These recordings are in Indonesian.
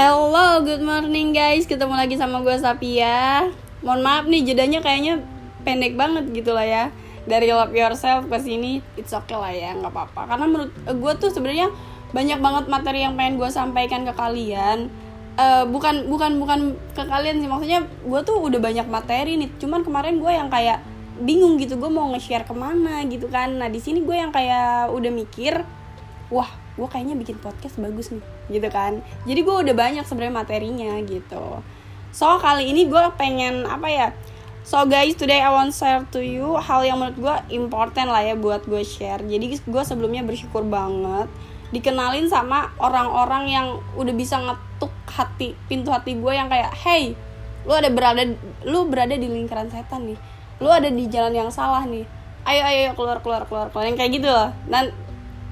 Hello, good morning guys. Ketemu lagi sama gue Sapia. Mohon maaf nih jedanya kayaknya pendek banget gitu lah ya. Dari love yourself ke sini, it's okay lah ya, nggak apa-apa. Karena menurut gue tuh sebenarnya banyak banget materi yang pengen gue sampaikan ke kalian. Uh, bukan bukan bukan ke kalian sih maksudnya gue tuh udah banyak materi nih. Cuman kemarin gue yang kayak bingung gitu gue mau nge-share ke mana gitu kan. Nah di sini gue yang kayak udah mikir, wah gue kayaknya bikin podcast bagus nih gitu kan. Jadi gue udah banyak sebenarnya materinya gitu. So kali ini gue pengen apa ya so guys today I want share to you hal yang menurut gue important lah ya buat gue share. Jadi gue sebelumnya bersyukur banget dikenalin sama orang-orang yang udah bisa ngetuk hati pintu hati gue yang kayak hey lu ada berada lu berada di lingkaran setan nih. Lu ada di jalan yang salah nih. Ayo ayo keluar keluar keluar keluar. Yang kayak gitu loh. Dan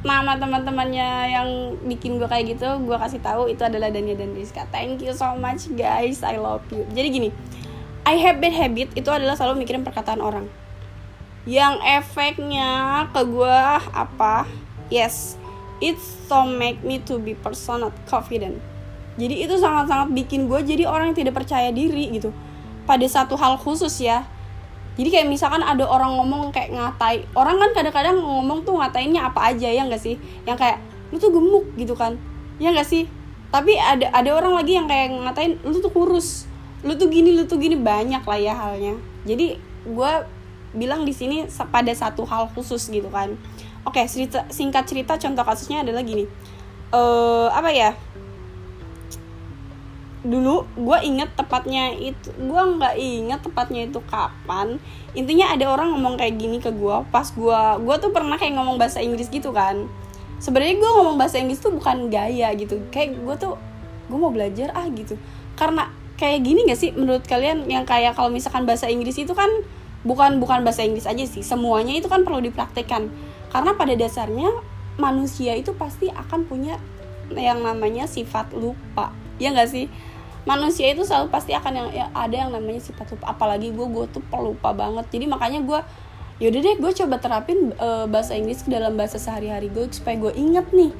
nama teman-temannya yang bikin gue kayak gitu gue kasih tahu itu adalah Dania dan Rizka. Thank you so much guys. I love you. Jadi gini I have bad habit itu adalah selalu mikirin perkataan orang. Yang efeknya ke gue apa? Yes it so make me to be person not confident. Jadi itu sangat-sangat bikin gue jadi orang yang tidak percaya diri gitu. Pada satu hal khusus ya jadi kayak misalkan ada orang ngomong kayak ngatai orang kan kadang-kadang ngomong tuh ngatainnya apa aja ya nggak sih? Yang kayak lu tuh gemuk gitu kan. Ya nggak sih? Tapi ada ada orang lagi yang kayak ngatain lu tuh kurus lu tuh gini lu tuh gini banyak lah ya halnya. Jadi gue bilang di sini pada satu hal khusus gitu kan. Oke cerita singkat cerita contoh kasusnya adalah gini. Uh, apa ya dulu gue inget tepatnya itu gue nggak inget tepatnya itu kapan. Intinya ada orang ngomong kayak gini ke gue pas gue gue tuh pernah kayak ngomong bahasa Inggris gitu kan. Sebenarnya gue ngomong bahasa Inggris tuh bukan gaya gitu. Kayak gue tuh gue mau belajar ah gitu. Karena kayak gini gak sih menurut kalian yang kayak kalau misalkan bahasa Inggris itu kan bukan bukan bahasa Inggris aja sih. Semuanya itu kan perlu dipraktekkan. Karena pada dasarnya manusia itu pasti akan punya yang namanya sifat lupa. Ya gak sih manusia itu selalu pasti akan yang ya, ada yang namanya sifat lupa. Apalagi gue gue tuh pelupa banget. Jadi makanya gue yaudah deh gue coba terapin uh, bahasa Inggris ke dalam bahasa sehari-hari gue supaya gue inget nih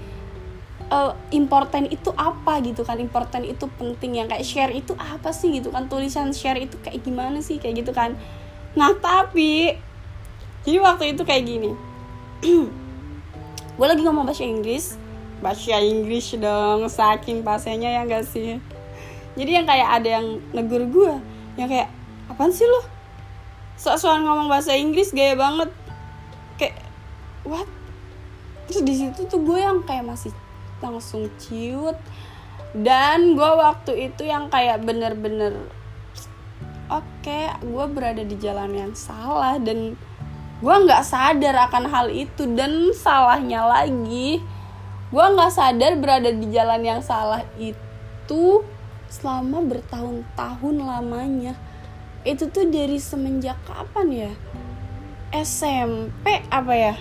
uh, important itu apa gitu kan. Important itu penting yang kayak share itu apa sih gitu kan. Tulisan share itu kayak gimana sih kayak gitu kan. Nah tapi jadi waktu itu kayak gini. Gue lagi ngomong bahasa Inggris. Bahasa Inggris dong saking pasenya ya gak sih jadi yang kayak ada yang negur gue yang kayak apaan sih lo soal ngomong bahasa Inggris gaya banget. Kayak what? Terus di situ tuh gue yang kayak masih langsung ciut. Dan gue waktu itu yang kayak bener-bener oke okay, gue berada di jalan yang salah dan gue nggak sadar akan hal itu dan salahnya lagi. Gue nggak sadar berada di jalan yang salah itu selama bertahun-tahun lamanya. Itu tuh dari semenjak kapan ya? SMP apa ya?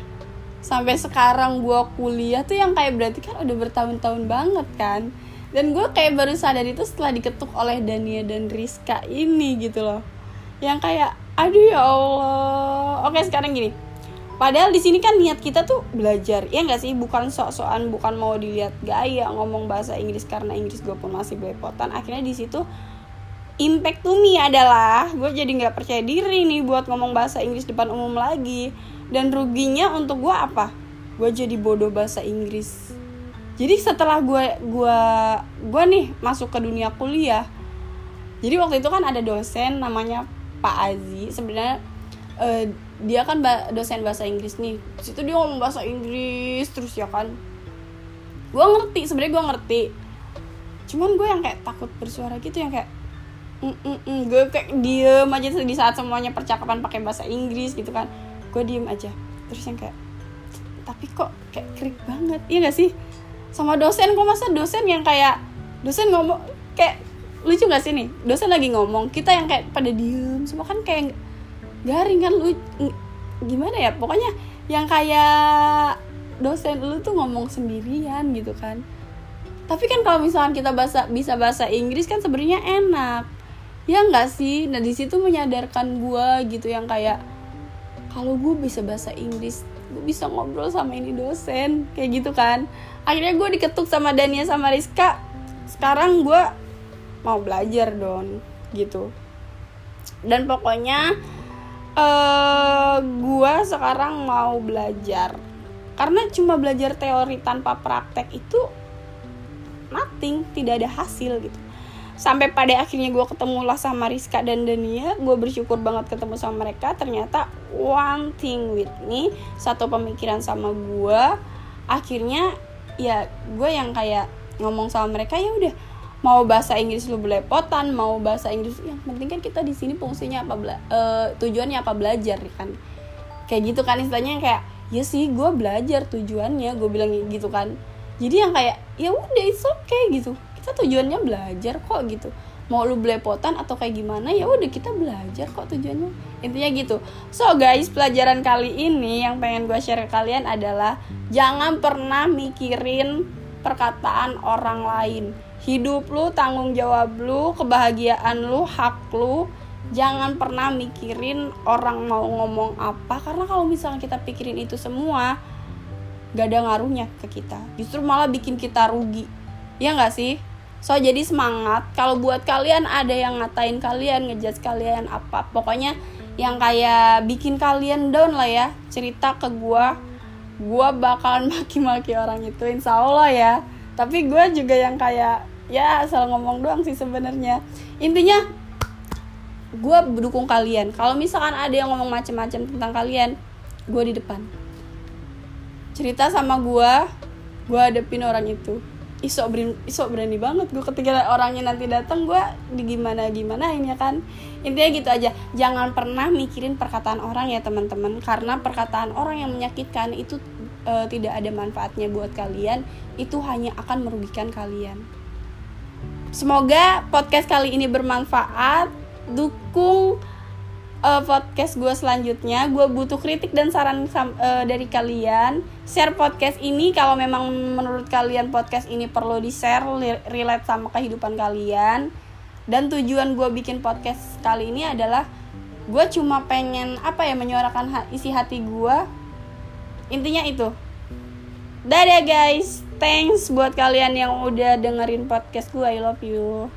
Sampai sekarang gue kuliah tuh yang kayak berarti kan udah bertahun-tahun banget kan? Dan gue kayak baru sadar itu setelah diketuk oleh Dania dan Rizka ini gitu loh. Yang kayak aduh ya Allah. Oke sekarang gini Padahal di sini kan niat kita tuh belajar, ya nggak sih? Bukan sok-sokan, bukan mau dilihat gaya ngomong bahasa Inggris karena Inggris gue pun masih belepotan. Akhirnya di situ impact to me adalah gue jadi nggak percaya diri nih buat ngomong bahasa Inggris depan umum lagi. Dan ruginya untuk gue apa? Gue jadi bodoh bahasa Inggris. Jadi setelah gue gue gue nih masuk ke dunia kuliah, jadi waktu itu kan ada dosen namanya Pak Azi. Sebenarnya uh, dia kan dosen bahasa Inggris nih. Situ dia ngomong bahasa Inggris terus ya kan? Gue ngerti sebenarnya gue ngerti. Cuman gue yang kayak takut bersuara gitu yang kayak mm, mm, mm. gue kayak diem aja di saat semuanya percakapan pakai bahasa Inggris gitu kan. Gue diem aja. Terus yang kayak tapi kok kayak krik banget? Iya gak sih? Sama dosen kok masa dosen yang kayak dosen ngomong kayak lucu gak sih nih? Dosen lagi ngomong kita yang kayak pada diem semua kan kayak garing kan lu gimana ya? Pokoknya yang kayak dosen lu tuh ngomong sendirian gitu kan. Tapi kan kalau misalkan kita bahasa bisa bahasa Inggris kan sebenarnya enak. Ya nggak sih? Nah di situ menyadarkan gue gitu yang kayak kalau gue bisa bahasa Inggris gue bisa ngobrol sama ini dosen. Kayak gitu kan. Akhirnya gue diketuk sama Dania sama Rizka. Sekarang gue mau belajar dong gitu. Dan pokoknya uh, gue sekarang mau belajar. Karena cuma belajar teori tanpa praktek itu nothing tidak ada hasil gitu. Sampai pada akhirnya gue ketemu lah sama Rizka dan Dania gue bersyukur banget ketemu sama mereka. Ternyata one thing with me satu pemikiran sama gue akhirnya ya gue yang kayak ngomong sama mereka ya udah mau bahasa Inggris lu belepotan mau bahasa Inggris yang penting kan kita di sini fungsinya apa bela uh, tujuannya apa belajar kan? Kayak gitu kan istilahnya kayak ya sih gue belajar tujuannya gue bilang gitu kan. Jadi yang kayak ya udah it's okay gitu. Kita tujuannya belajar kok gitu. Mau lu belepotan atau kayak gimana ya udah kita belajar kok tujuannya. Intinya gitu. So guys pelajaran kali ini yang pengen gue share ke kalian adalah jangan pernah mikirin perkataan orang lain hidup lu tanggung jawab lu kebahagiaan lu hak lu. Jangan pernah mikirin orang mau ngomong apa. Karena kalau misalnya kita pikirin itu semua gak ada ngaruhnya ke kita. Justru malah bikin kita rugi. Ya nggak sih? So jadi semangat. Kalau buat kalian ada yang ngatain kalian, ngejudge kalian apa, pokoknya yang kayak bikin kalian down lah ya, cerita ke gua. Gua bakalan maki-maki orang itu insya Allah ya. Tapi gue juga yang kayak ya asal ngomong doang sih sebenarnya. Intinya gue dukung kalian. Kalau misalkan ada yang ngomong macem-macem tentang kalian, gue di depan. Cerita sama gue, gue hadepin orang itu isok berani isok berani banget gue ketika orangnya nanti datang gue di gimana gimana ini ya kan intinya gitu aja jangan pernah mikirin perkataan orang ya teman-teman karena perkataan orang yang menyakitkan itu e, tidak ada manfaatnya buat kalian itu hanya akan merugikan kalian semoga podcast kali ini bermanfaat. Dukung uh, podcast gue selanjutnya. Gue butuh kritik dan saran uh, dari kalian. Share podcast ini kalau memang menurut kalian podcast ini perlu di share relate sama kehidupan kalian. Dan tujuan gue bikin podcast kali ini adalah gue cuma pengen apa ya menyuarakan isi hati gue intinya itu. Dadah guys thanks buat kalian yang udah dengerin podcast gue I love you